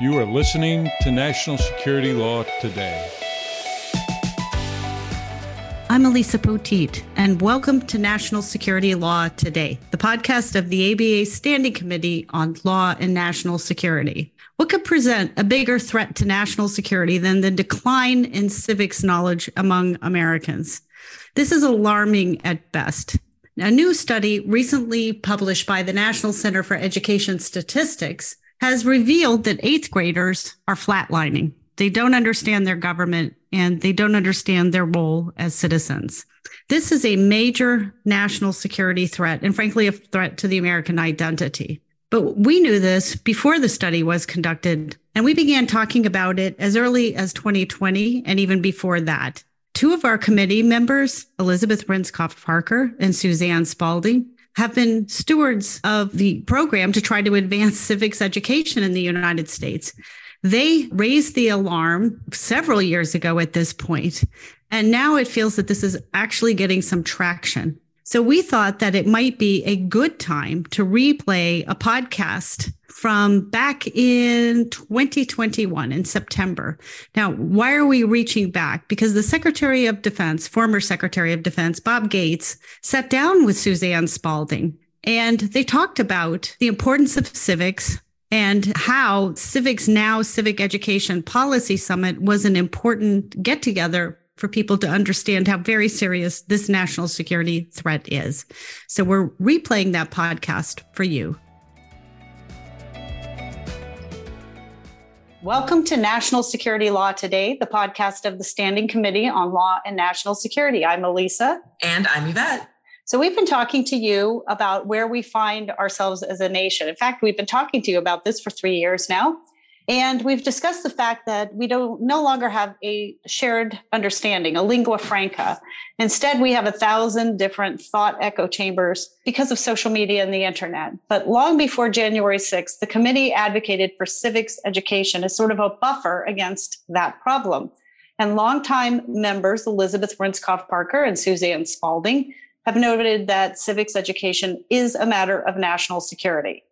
You are listening to National Security Law Today. I'm Elisa Poteet, and welcome to National Security Law Today, the podcast of the ABA Standing Committee on Law and National Security. What could present a bigger threat to national security than the decline in civics knowledge among Americans? This is alarming at best. A new study recently published by the National Center for Education Statistics has revealed that eighth graders are flatlining. They don't understand their government and they don't understand their role as citizens. This is a major national security threat and, frankly, a threat to the American identity. But we knew this before the study was conducted, and we began talking about it as early as 2020 and even before that. Two of our committee members, Elizabeth Rindskopf Parker and Suzanne Spaulding, have been stewards of the program to try to advance civics education in the United States. They raised the alarm several years ago at this point, and now it feels that this is actually getting some traction. So we thought that it might be a good time to replay a podcast from back in 2021 in September. Now, why are we reaching back? Because the Secretary of Defense, former Secretary of Defense, Bob Gates, sat down with Suzanne Spaulding and they talked about the importance of civics and how CivXNow Civic Education Policy Summit was an important get together for people to understand how very serious this national security threat is. So we're replaying that podcast for you. Welcome to National Security Law Today, the podcast of the Standing Committee on Law and National Security. I'm Elisa. And I'm Yvette. So, we've been talking to you about where we find ourselves as a nation. In fact, we've been talking to you about this for three years now. And we've discussed the fact that we don't no longer have a shared understanding, a lingua franca. Instead, we have a thousand different thought echo chambers because of social media and the internet. But long before January 6th, the committee advocated for civics education as sort of a buffer against that problem. And longtime members Elizabeth Rindskopf Parker and Suzanne Spaulding have noted that civics education is a matter of national security.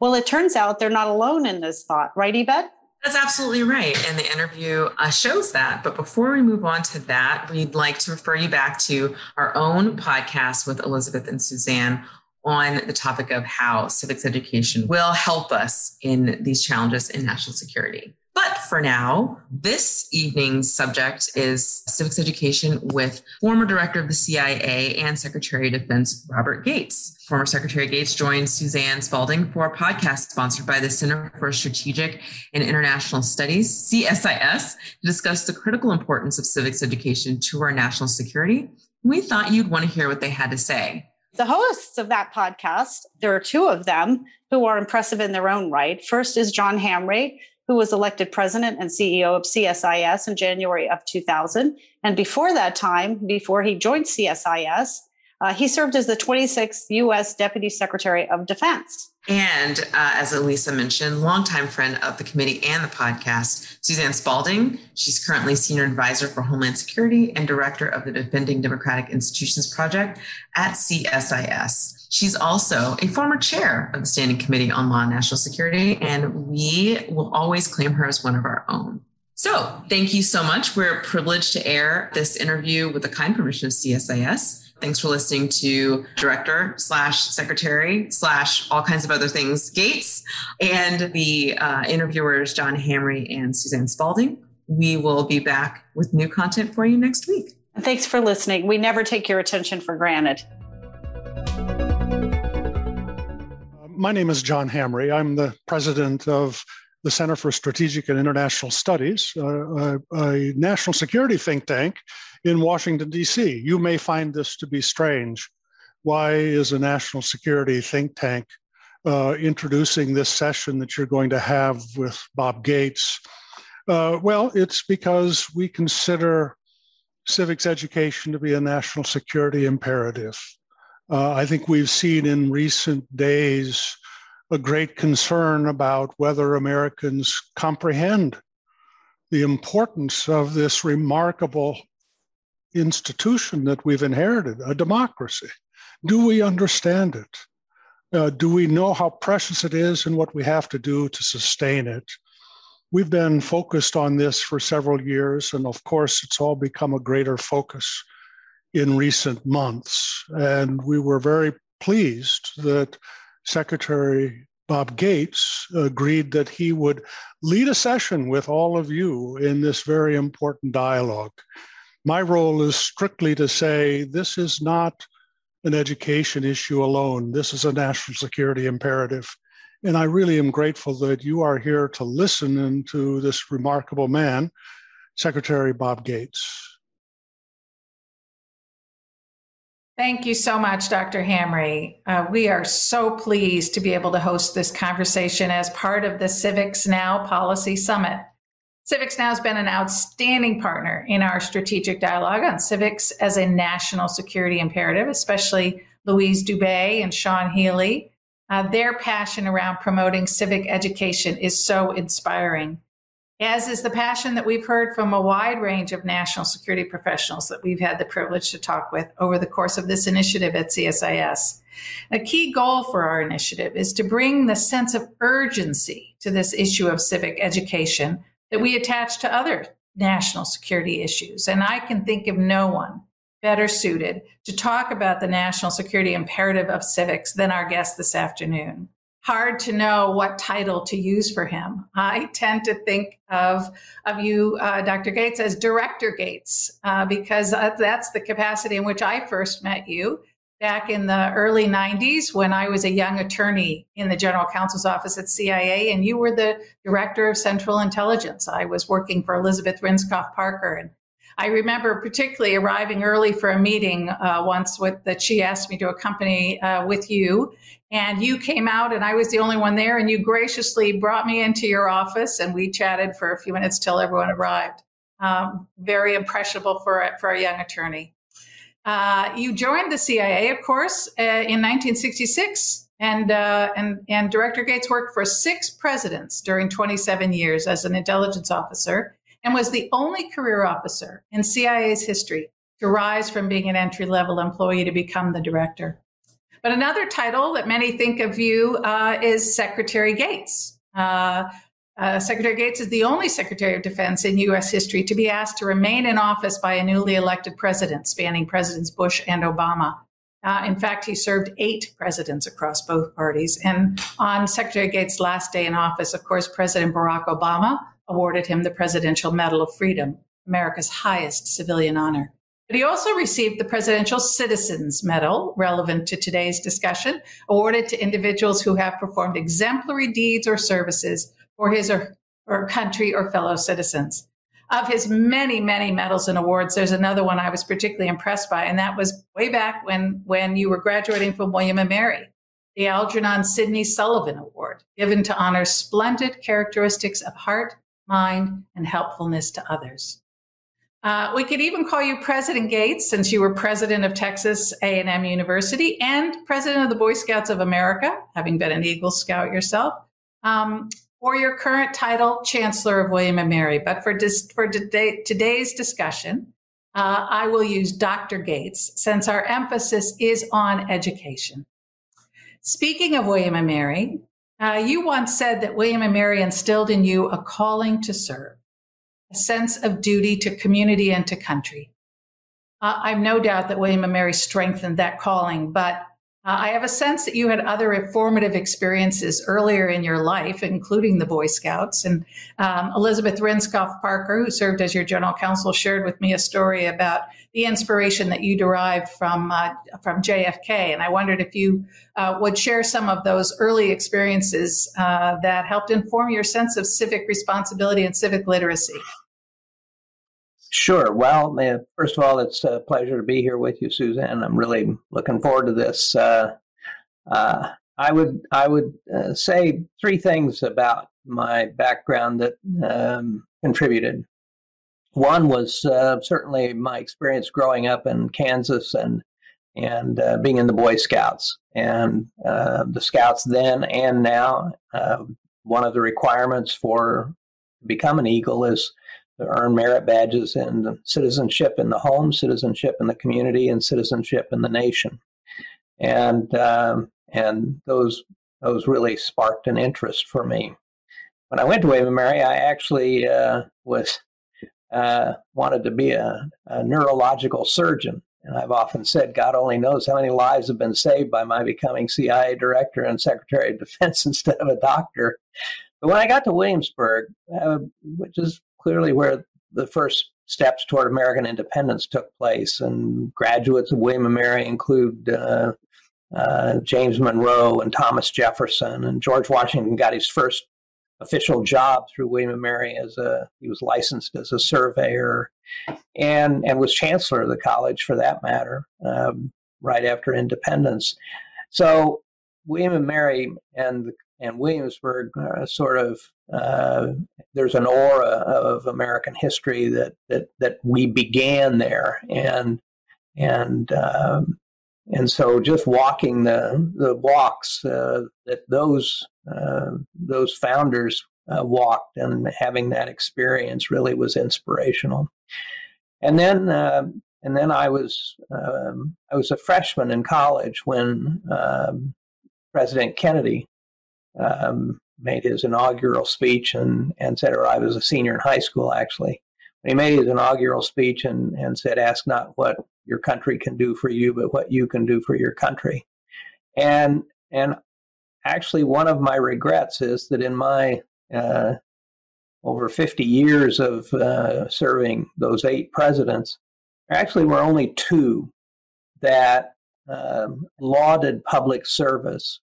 Well, it turns out they're not alone in this thought, right, Yvette? That's absolutely right. And the interview uh, shows that. But before we move on to that, we'd like to refer you back to our own podcast with Elizabeth and Suzanne on the topic of how civics education will help us in these challenges in national security. But for now, this evening's subject is civics education with former director of the CIA and Secretary of Defense Robert Gates. Former Secretary Gates joined Suzanne Spaulding for a podcast sponsored by the Center for Strategic and International Studies, CSIS, to discuss the critical importance of civics education to our national security. We thought you'd want to hear what they had to say. The hosts of that podcast, there are two of them who are impressive in their own right. First is John Hamre, who was elected president and CEO of CSIS in January of 2000. And before that time, before he joined CSIS, uh, he served as the 26th U.S. Deputy Secretary of Defense. And uh, as Elisa mentioned, longtime friend of the committee and the podcast, Suzanne Spaulding. She's currently Senior Advisor for Homeland Security and Director of the Defending Democratic Institutions Project at CSIS. She's also a former chair of the Standing Committee on Law and National Security, and we will always claim her as one of our own. So, thank you so much. We're privileged to air this interview with the kind permission of CSIS. Thanks for listening to director slash secretary slash all kinds of other things, Gates, and the uh, interviewers, John Hamre and Suzanne Spaulding. We will be back with new content for you next week. Thanks for listening. We never take your attention for granted. My name is John Hamre. I'm the president of the Center for Strategic and International Studies, uh, a, a, national security think tank in Washington, D.C. You may find this to be strange. Why is a national security think tank uh, introducing this session that you're going to have with Bob Gates? Uh, well, it's because we consider civics education to be a national security imperative. Uh, I think we've seen in recent days a great concern about whether Americans comprehend the importance of this remarkable institution that we've inherited, a democracy. Do we understand it? Uh, do we know how precious it is and what we have to do to sustain it? we've been focused on this for several years, and of course, it's all become a greater focus in recent months. And we were very pleased that Secretary Bob Gates agreed that he would lead a session with all of you in this very important dialogue. My role is strictly to say this is not an education issue alone, this is a national security imperative. And I really am grateful that you are here to listen to this remarkable man, Secretary Bob Gates. Thank you so much, Dr. Hamre. Uh, we are so pleased to be able to host this conversation as part of the CivXNow Policy Summit. CivXNow has been an outstanding partner in our strategic dialogue on civics as a national security imperative, especially Louise Dubé and Shawn Healy. Uh, their passion around promoting civic education is so inspiring as is the passion that we've heard from a wide range of national security professionals that we've had the privilege to talk with over the course of this initiative at CSIS. A key goal for our initiative is to bring the sense of urgency to this issue of civic education that we attach to other national security issues. And I can think of no one better suited to talk about the national security imperative of civics than our guest this afternoon hard to know what title to use for him. I tend to think of of you, uh, Dr. Gates, as Director Gates, uh, because that's the capacity in which I first met you back in the early 90s when I was a young attorney in the general counsel's office at CIA, and you were the director of Central Intelligence. I was working for Elizabeth Rindskopf Parker, and I remember particularly arriving early for a meeting uh, once with, that she asked me to accompany uh, with you. And you came out, and I was the only one there. And you graciously brought me into your office, and we chatted for a few minutes till everyone arrived. Um, very impressionable for a, for a young attorney. Uh, you joined the CIA, of course, uh, in 1966, and, uh, and, and Director Gates worked for six presidents during 27 years as an intelligence officer and was the only career officer in CIA's history to rise from being an entry level employee to become the director. But another title that many think of you uh, is Secretary Gates. Uh, uh, Secretary Gates is the only Secretary of Defense in U.S. history to be asked to remain in office by a newly elected president, spanning Presidents Bush and Obama. Uh, in fact, he served eight presidents across both parties. And on Secretary Gates' last day in office, of course, President Barack Obama awarded him the Presidential Medal of Freedom, America's highest civilian honor. But he also received the Presidential Citizens Medal, relevant to today's discussion, awarded to individuals who have performed exemplary deeds or services for his or, or country or fellow citizens. Of his many, many medals and awards, there's another one I was particularly impressed by, and that was way back when, when you were graduating from William and Mary, the Algernon Sidney Sullivan Award, given to honor splendid characteristics of heart, mind, and helpfulness to others. Uh, we could even call you President Gates, since you were president of Texas A&M University and president of the Boy Scouts of America, having been an Eagle Scout yourself, um, or your current title, Chancellor of William and Mary. But for, dis- for today, today's discussion, uh, I will use Dr. Gates, since our emphasis is on education. Speaking of William and Mary, uh, you once said that William and Mary instilled in you a calling to serve, sense of duty to community and to country. Uh, I've no doubt that William and Mary strengthened that calling, but uh, I have a sense that you had other formative experiences earlier in your life, including the Boy Scouts. And um, Elizabeth Rindskopf Parker, who served as your general counsel, shared with me a story about the inspiration that you derived from uh, from JFK. And I wondered if you uh, would share some of those early experiences uh, that helped inform your sense of civic responsibility and civic literacy. Sure. Well, first of all, it's a pleasure to be here with you, Suzanne. I'm really looking forward to this. Uh, uh, I would I would uh, say three things about my background that um, contributed. One was uh, certainly my experience growing up in Kansas and and uh, being in the Boy Scouts and uh, the Scouts then and now. one of the requirements for become an Eagle is earn merit badges and citizenship in the home, citizenship in the community, and citizenship in the nation. And um, and those those really sparked an interest for me. when I went to William Mary, I actually uh, was uh, wanted to be a, a, neurological surgeon. And I've often said, God only knows how many lives have been saved by my becoming CIA director and Secretary of Defense instead of a doctor. But when I got to Williamsburg, uh, which is clearly where the first steps toward American independence took place, and graduates of William and Mary include uh, uh, James Monroe and Thomas Jefferson, and George Washington got his first official job through William and Mary as a he was licensed as a surveyor, and and was chancellor of the college for that matter, um, right after independence. So William and Mary and and Williamsburg uh, sort of uh, there's an aura of American history that that that we began there, and and um, and so just walking the the walks uh, that those uh, those founders uh, walked and having that experience really was inspirational. And then um, and then I was um, I was a freshman in college when um, President Kennedy um, made his inaugural speech and, and said, or I was a senior in high school actually. When he made his inaugural speech and, and said, ask not what your country can do for you, but what you can do for your country. And, and actually, one of my regrets is that in my uh, over 50 years of uh, serving those eight presidents, there actually were only two that um, lauded public service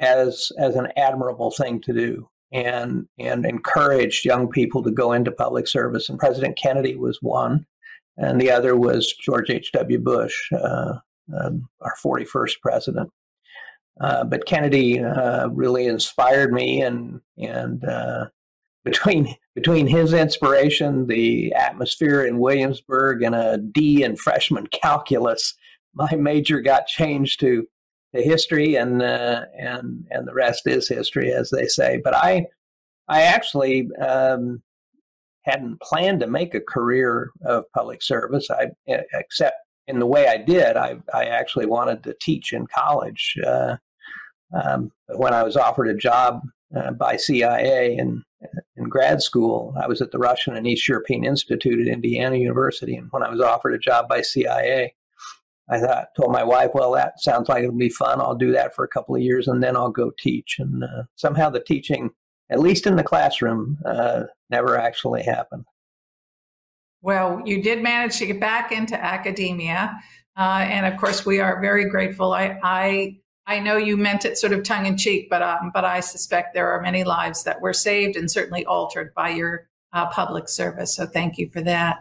as as an admirable thing to do and and encouraged young people to go into public service. And President Kennedy was one, and the other was George H. W. Bush, uh, uh, our 41st president. Uh, but Kennedy uh, really inspired me, and and uh, between between his inspiration, the atmosphere in Williamsburg, and a D in freshman calculus, my major got changed to the history, and uh, and and the rest is history, as they say. But I I actually um, hadn't planned to make a career of public service. I except in the way I did. I I actually wanted to teach in college. Uh, um, when I was offered a job uh, by CIA in in grad school, I was at the Russian and East European Institute at Indiana University, and when I was offered a job by CIA, I thought, told my wife, well, that sounds like it'll be fun. I'll do that for a couple of years and then I'll go teach. And uh, somehow the teaching, at least in the classroom, uh, never actually happened. Well, you did manage to get back into academia. Uh, and of course, we are very grateful. I, I, I know you meant it sort of tongue in cheek, but, um, but I suspect there are many lives that were saved and certainly altered by your uh, public service. So thank you for that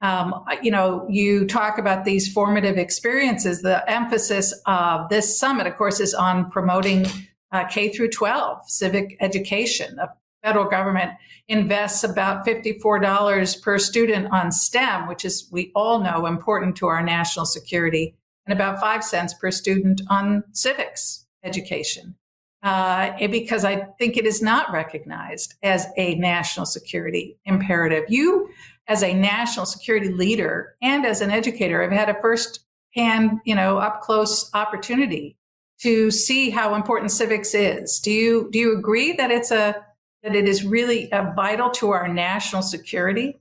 um, you know, you talk about these formative experiences. The emphasis of this summit, of course, is on promoting uh, K through 12 civic education. The federal government invests about $54 per student on STEM, which is, we all know, important to our national security, and about five cents per student on civics education. Uh, because I think it is not recognized as a national security imperative. You as a national security leader and as an educator, I've had a first hand, you know, up close opportunity to see how important civics is. Do you do you agree that it's a that it is really vital to our national security?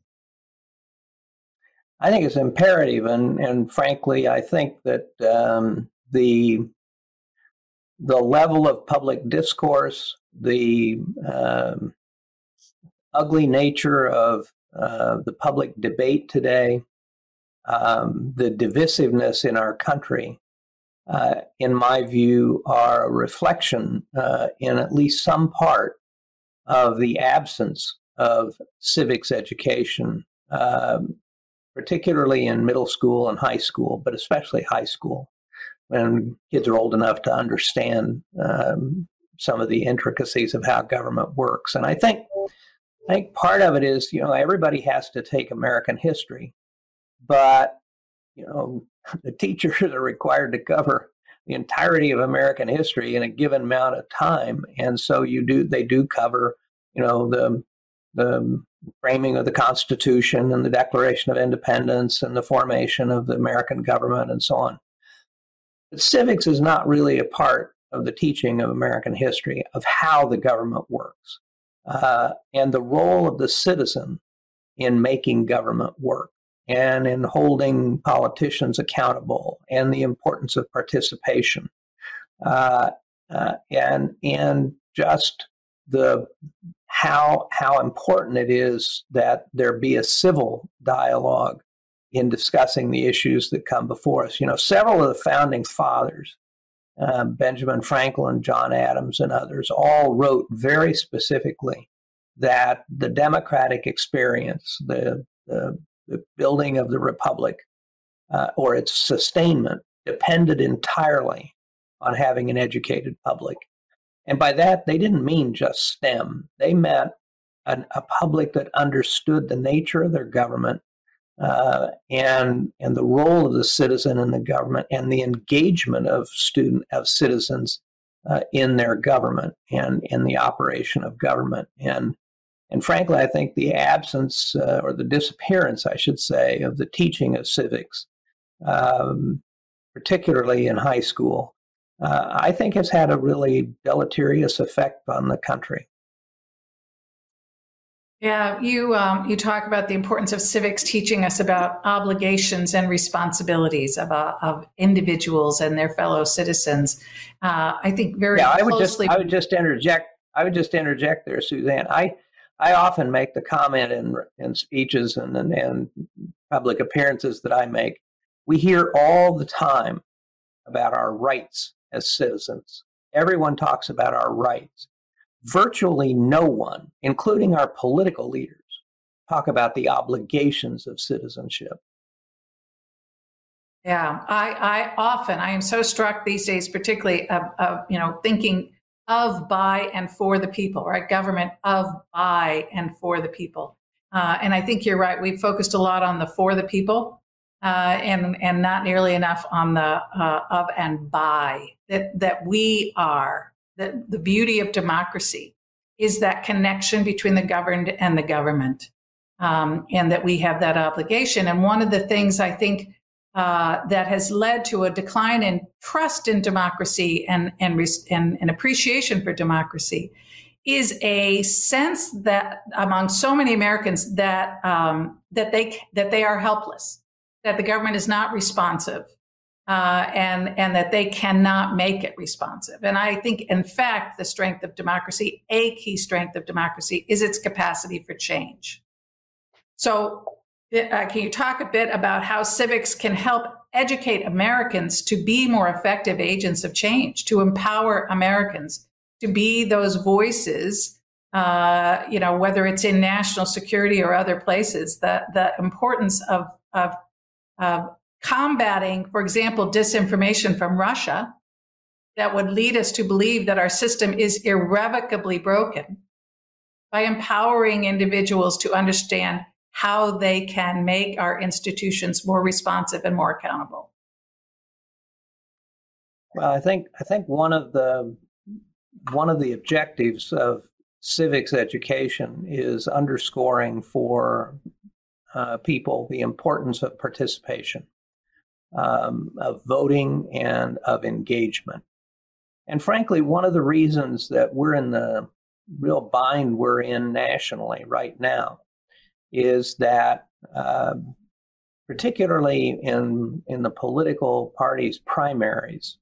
I think it's imperative, and and frankly, I think that um, the the level of public discourse, the um, ugly nature of uh, the public debate today, um, the divisiveness in our country, uh, in my view, are a reflection uh, in at least some part of the absence of civics education, um, particularly in middle school and high school, but especially high school, when kids are old enough to understand um, some of the intricacies of how government works. And I think I think part of it is, you know, everybody has to take American history, but, you know, the teachers are required to cover the entirety of American history in a given amount of time. And so you do, they do cover, you know, the, the framing of the Constitution and the Declaration of Independence and the formation of the American government and so on. But civics is not really a part of the teaching of American history of how the government works. Uh, and the role of the citizen in making government work and in holding politicians accountable and the importance of participation uh, uh, and and just the how how important it is that there be a civil dialogue in discussing the issues that come before us. You know, several of the founding fathers, uh, Benjamin Franklin, John Adams, and others, all wrote very specifically that the democratic experience, the the, the building of the republic, uh, or its sustainment, depended entirely on having an educated public. And by that, they didn't mean just STEM. They meant an, a public that understood the nature of their government uh, and and the role of the citizen in the government and the engagement of student of citizens uh, in their government and in the operation of government and and frankly, I think the absence uh, or the disappearance, I should say, of the teaching of civics, um, particularly in high school, uh, I think has had a really deleterious effect on the country. Yeah, you um, you talk about the importance of civics teaching us about obligations and responsibilities of, uh, of individuals and their fellow citizens. Uh, I think very yeah. I would closely- just I would just interject. I would just interject there, Suzanne. I I often make the comment in in speeches and, and and public appearances that I make. We hear all the time about our rights as citizens. Everyone talks about our rights. Virtually no one, including our political leaders, talk about the obligations of citizenship. Yeah, I, I often I am so struck these days, particularly of, of you know thinking of by and for the people, right? Government of by and for the people. Uh, and I think you're right. We've focused a lot on the for the people, uh, and and not nearly enough on the uh, of and by that that we are that the beauty of democracy is that connection between the governed and the government, um, and that we have that obligation. And one of the things I think uh, that has led to a decline in trust in democracy and and, and, and appreciation for democracy is a sense that among so many Americans that um, that they that they are helpless, that the government is not responsive, uh, and and that they cannot make it responsive. And I think, in fact, the strength of democracy, a key strength of democracy, is its capacity for change. So, uh, can you talk a bit about how civics can help educate Americans to be more effective agents of change, to empower Americans to be those voices? Uh, you know, whether it's in national security or other places, the the importance of of, of combating, for example, disinformation from Russia that would lead us to believe that our system is irrevocably broken by empowering individuals to understand how they can make our institutions more responsive and more accountable. Well, I think I think one of the one of the objectives of civics education is underscoring for uh, people the importance of participation um, of voting and of engagement. And frankly, one of the reasons that we're in the real bind we're in nationally right now is that, uh, particularly in in the political parties' primaries,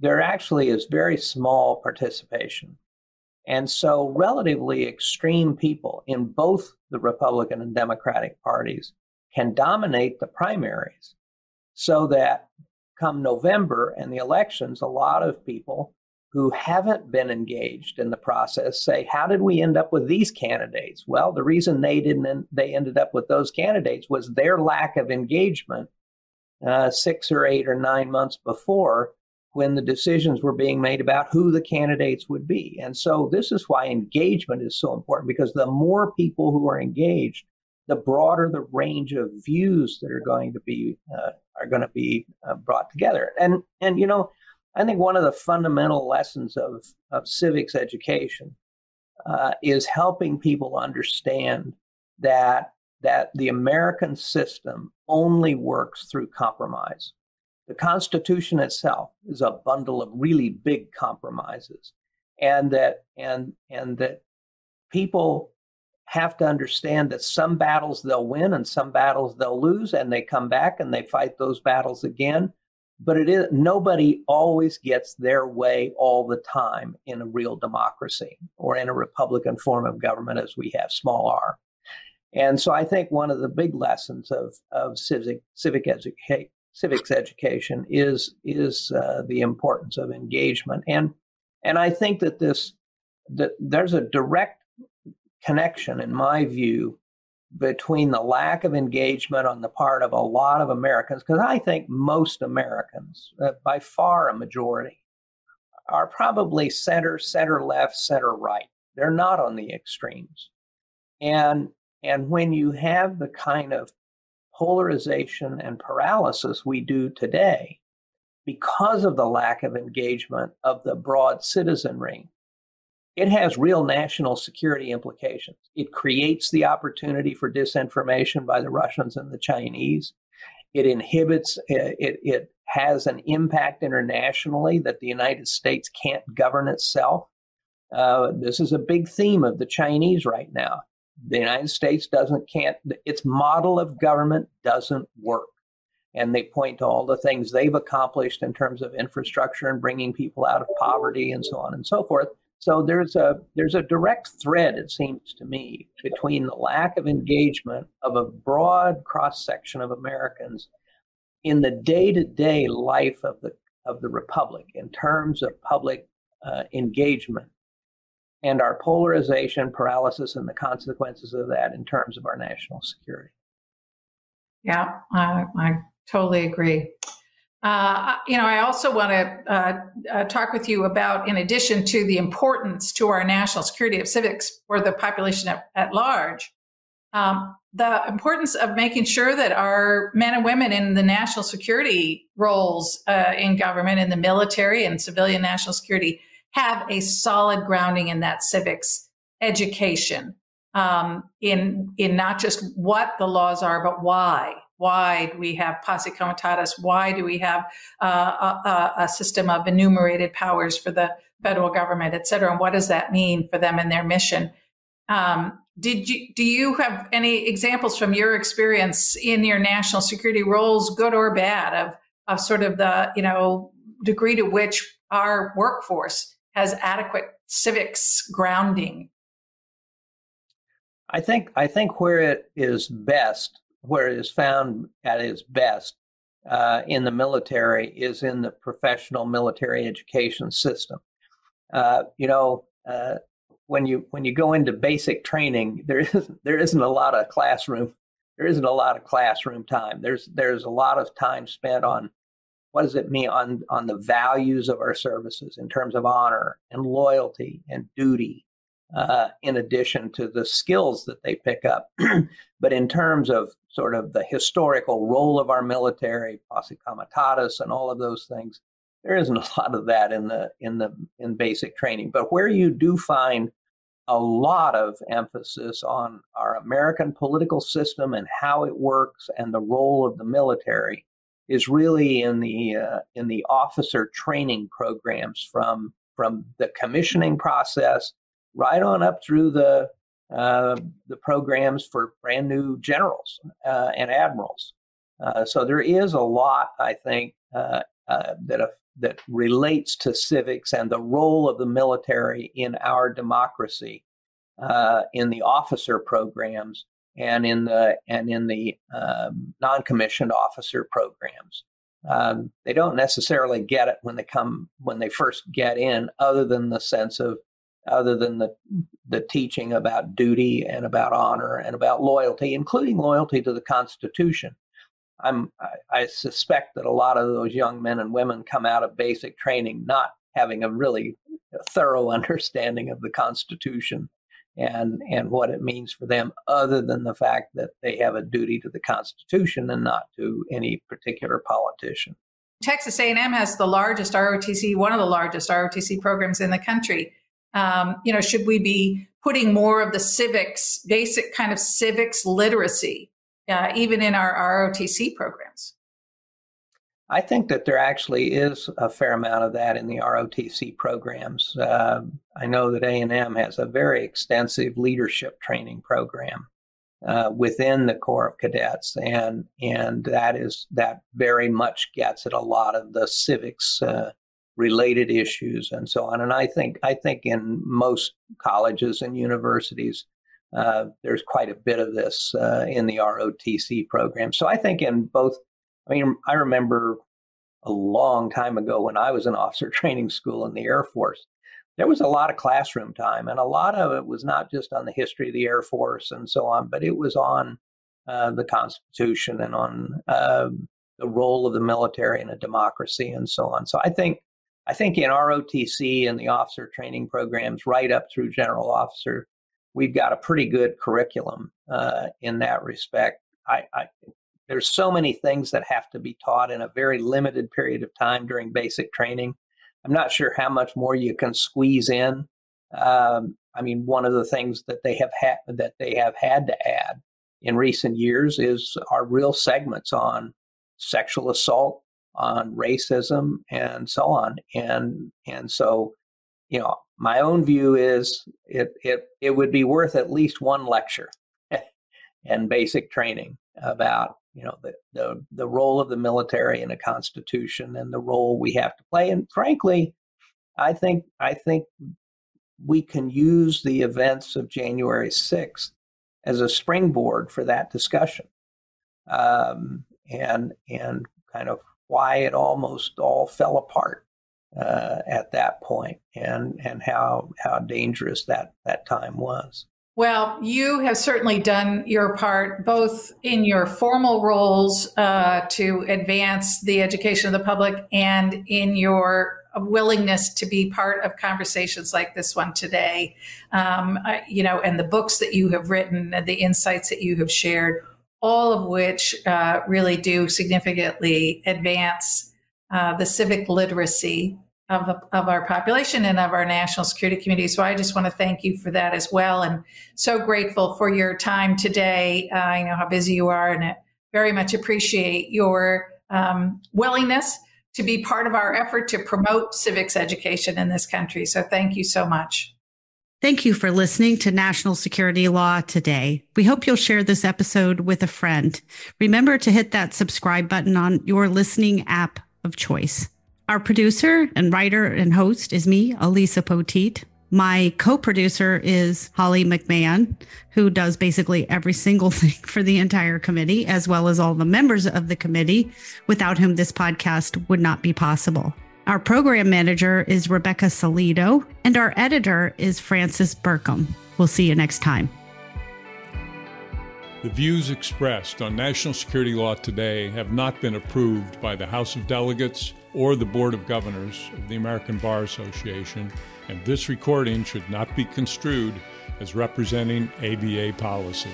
there actually is very small participation. And so, relatively extreme people in both the Republican and Democratic parties can dominate the primaries so that come November and the elections, a lot of people who haven't been engaged in the process say, "How did we end up with these candidates?" Well, the reason they didn't they ended up with those candidates was their lack of engagement uh, six or eight or nine months before when the decisions were being made about who the candidates would be. And so this is why engagement is so important because the more people who are engaged, the broader the range of views that are going to be uh, are going to be uh, brought together. And and you know, I think one of the fundamental lessons of of civics education uh, is helping people understand that that the American system only works through compromise. The Constitution itself is a bundle of really big compromises, and that and and that people have to understand that some battles they'll win and some battles they'll lose, and they come back and they fight those battles again. But it is nobody always gets their way all the time in a real democracy or in a Republican form of government as we have, small r. And so I think one of the big lessons of, of civic, civic education civics education is is uh, the importance of engagement and and I think that this that there's a direct connection in my view between the lack of engagement on the part of a lot of Americans because I think most Americans uh, by far a majority are probably center center left center right. They're not on the extremes. And and when you have the kind of polarization and paralysis we do today because of the lack of engagement of the broad citizenry, it has real national security implications. It creates the opportunity for disinformation by the Russians and the Chinese. It inhibits, it, it has an impact internationally that the United States can't govern itself. Uh, this is a big theme of the Chinese right now the United States doesn't can't its model of government doesn't work. And they point to all the things they've accomplished in terms of infrastructure and bringing people out of poverty and so on and so forth. So there's a there's a direct thread, it seems to me, between the lack of engagement of a broad cross section of Americans in the day-to-day life of the of the republic in terms of public uh, engagement and our polarization, paralysis, and the consequences of that in terms of our national security. Yeah, I, I totally agree. Uh, you know, I also want to uh, uh, talk with you about, in addition to the importance to our national security of civics for the population at, at large, um, the importance of making sure that our men and women in the national security roles uh, in government, in the military and civilian national security, have a solid grounding in that civics education um, in in not just what the laws are, but why. Why do we have posse comitatus? Why do we have uh, a, a, system of enumerated powers for the federal government, et cetera? And what does that mean for them and their mission? Um, did you do you have any examples from your experience in your national security roles, good or bad, of of sort of the you know degree to which our workforce has adequate civics grounding? I think I think where it is best, where it is found at its best uh, in the military, is in the professional military education system. Uh, you know, uh, when you when you go into basic training, there isn't there isn't a lot of classroom there isn't a lot of classroom time. There's there's a lot of time spent on what does it mean on, on the values of our services in terms of honor and loyalty and duty, uh, in addition to the skills that they pick up. but in terms of sort of the historical role of our military, posse comitatus, and all of those things, there isn't a lot of that in the in the in basic training. But where you do find a lot of emphasis on our American political system and how it works and the role of the military is really in the uh, in the officer training programs from from the commissioning process right on up through the uh, the programs for brand new generals uh, and admirals. Uh, so there is a lot, I think, uh, uh, that that relates to civics and the role of the military in our democracy in the officer programs and in the and in the um, non-commissioned officer programs. Um, they don't necessarily get it when they come when they first get in, other than the sense of other than the the teaching about duty and about honor and about loyalty, including loyalty to the Constitution. I'm I, I suspect that a lot of those young men and women come out of basic training not having a really thorough understanding of the Constitution and and what it means for them other than the fact that they have a duty to the constitution and not to any particular politician texas a&m has the largest rotc one of the largest rotc programs in the country um, you know should we be putting more of the civics basic kind of civics literacy uh, even in our rotc programs I think that there actually is a fair amount of that in the ROTC programs. Uh, I know that A&M has a very extensive leadership training program uh, within the Corps of Cadets, and and that is that very much gets at a lot of the civics uh, related issues and so on. And I think I think in most colleges and universities, uh, there's quite a bit of this uh, in the ROTC program. So I think in both I mean, I remember a long time ago when I was in officer training school in the Air Force, there was a lot of classroom time, and a lot of it was not just on the history of the Air Force and so on, but it was on uh, the Constitution and on uh, the role of the military in a democracy and so on. So I think I think in ROTC and the officer training programs, right up through general officer, we've got a pretty good curriculum uh, in that respect. I, I, there's so many things that have to be taught in a very limited period of time during basic training. I'm not sure how much more you can squeeze in. Um, I mean, one of the things that they have had that they have had to add in recent years is our real segments on sexual assault, on racism, and so on. And and so, you know, my own view is it it it would be worth at least one lecture and basic training about you know the, the the role of the military in a constitution and the role we have to play and frankly i think i think we can use the events of january 6th as a springboard for that discussion um, and and kind of why it almost all fell apart uh, at that point and and how how dangerous that that time was well, you have certainly done your part both in your formal roles uh, to advance the education of the public and in your willingness to be part of conversations like this one today. Um, you know, and the books that you have written and the insights that you have shared, all of which uh, really do significantly advance uh, the civic literacy of, of our population and of our national security community. So I just want to thank you for that as well. And so grateful for your time today. Uh, I know how busy you are and I very much appreciate your um, willingness to be part of our effort to promote civics education in this country. So thank you so much. Thank you for listening to National Security Law today. We hope you'll share this episode with a friend. Remember to hit that subscribe button on your listening app of choice. Our producer and writer and host is me, Elisa Poteet. My co producer is Holly McMahon, who does basically every single thing for the entire committee, as well as all the members of the committee, without whom this podcast would not be possible. Our program manager is Rebecca Salido, and our editor is Francis Burkham. We'll see you next time. The views expressed on national security law today have not been approved by the House of Delegates or the Board of Governors of the American Bar Association, and this recording should not be construed as representing ABA policy.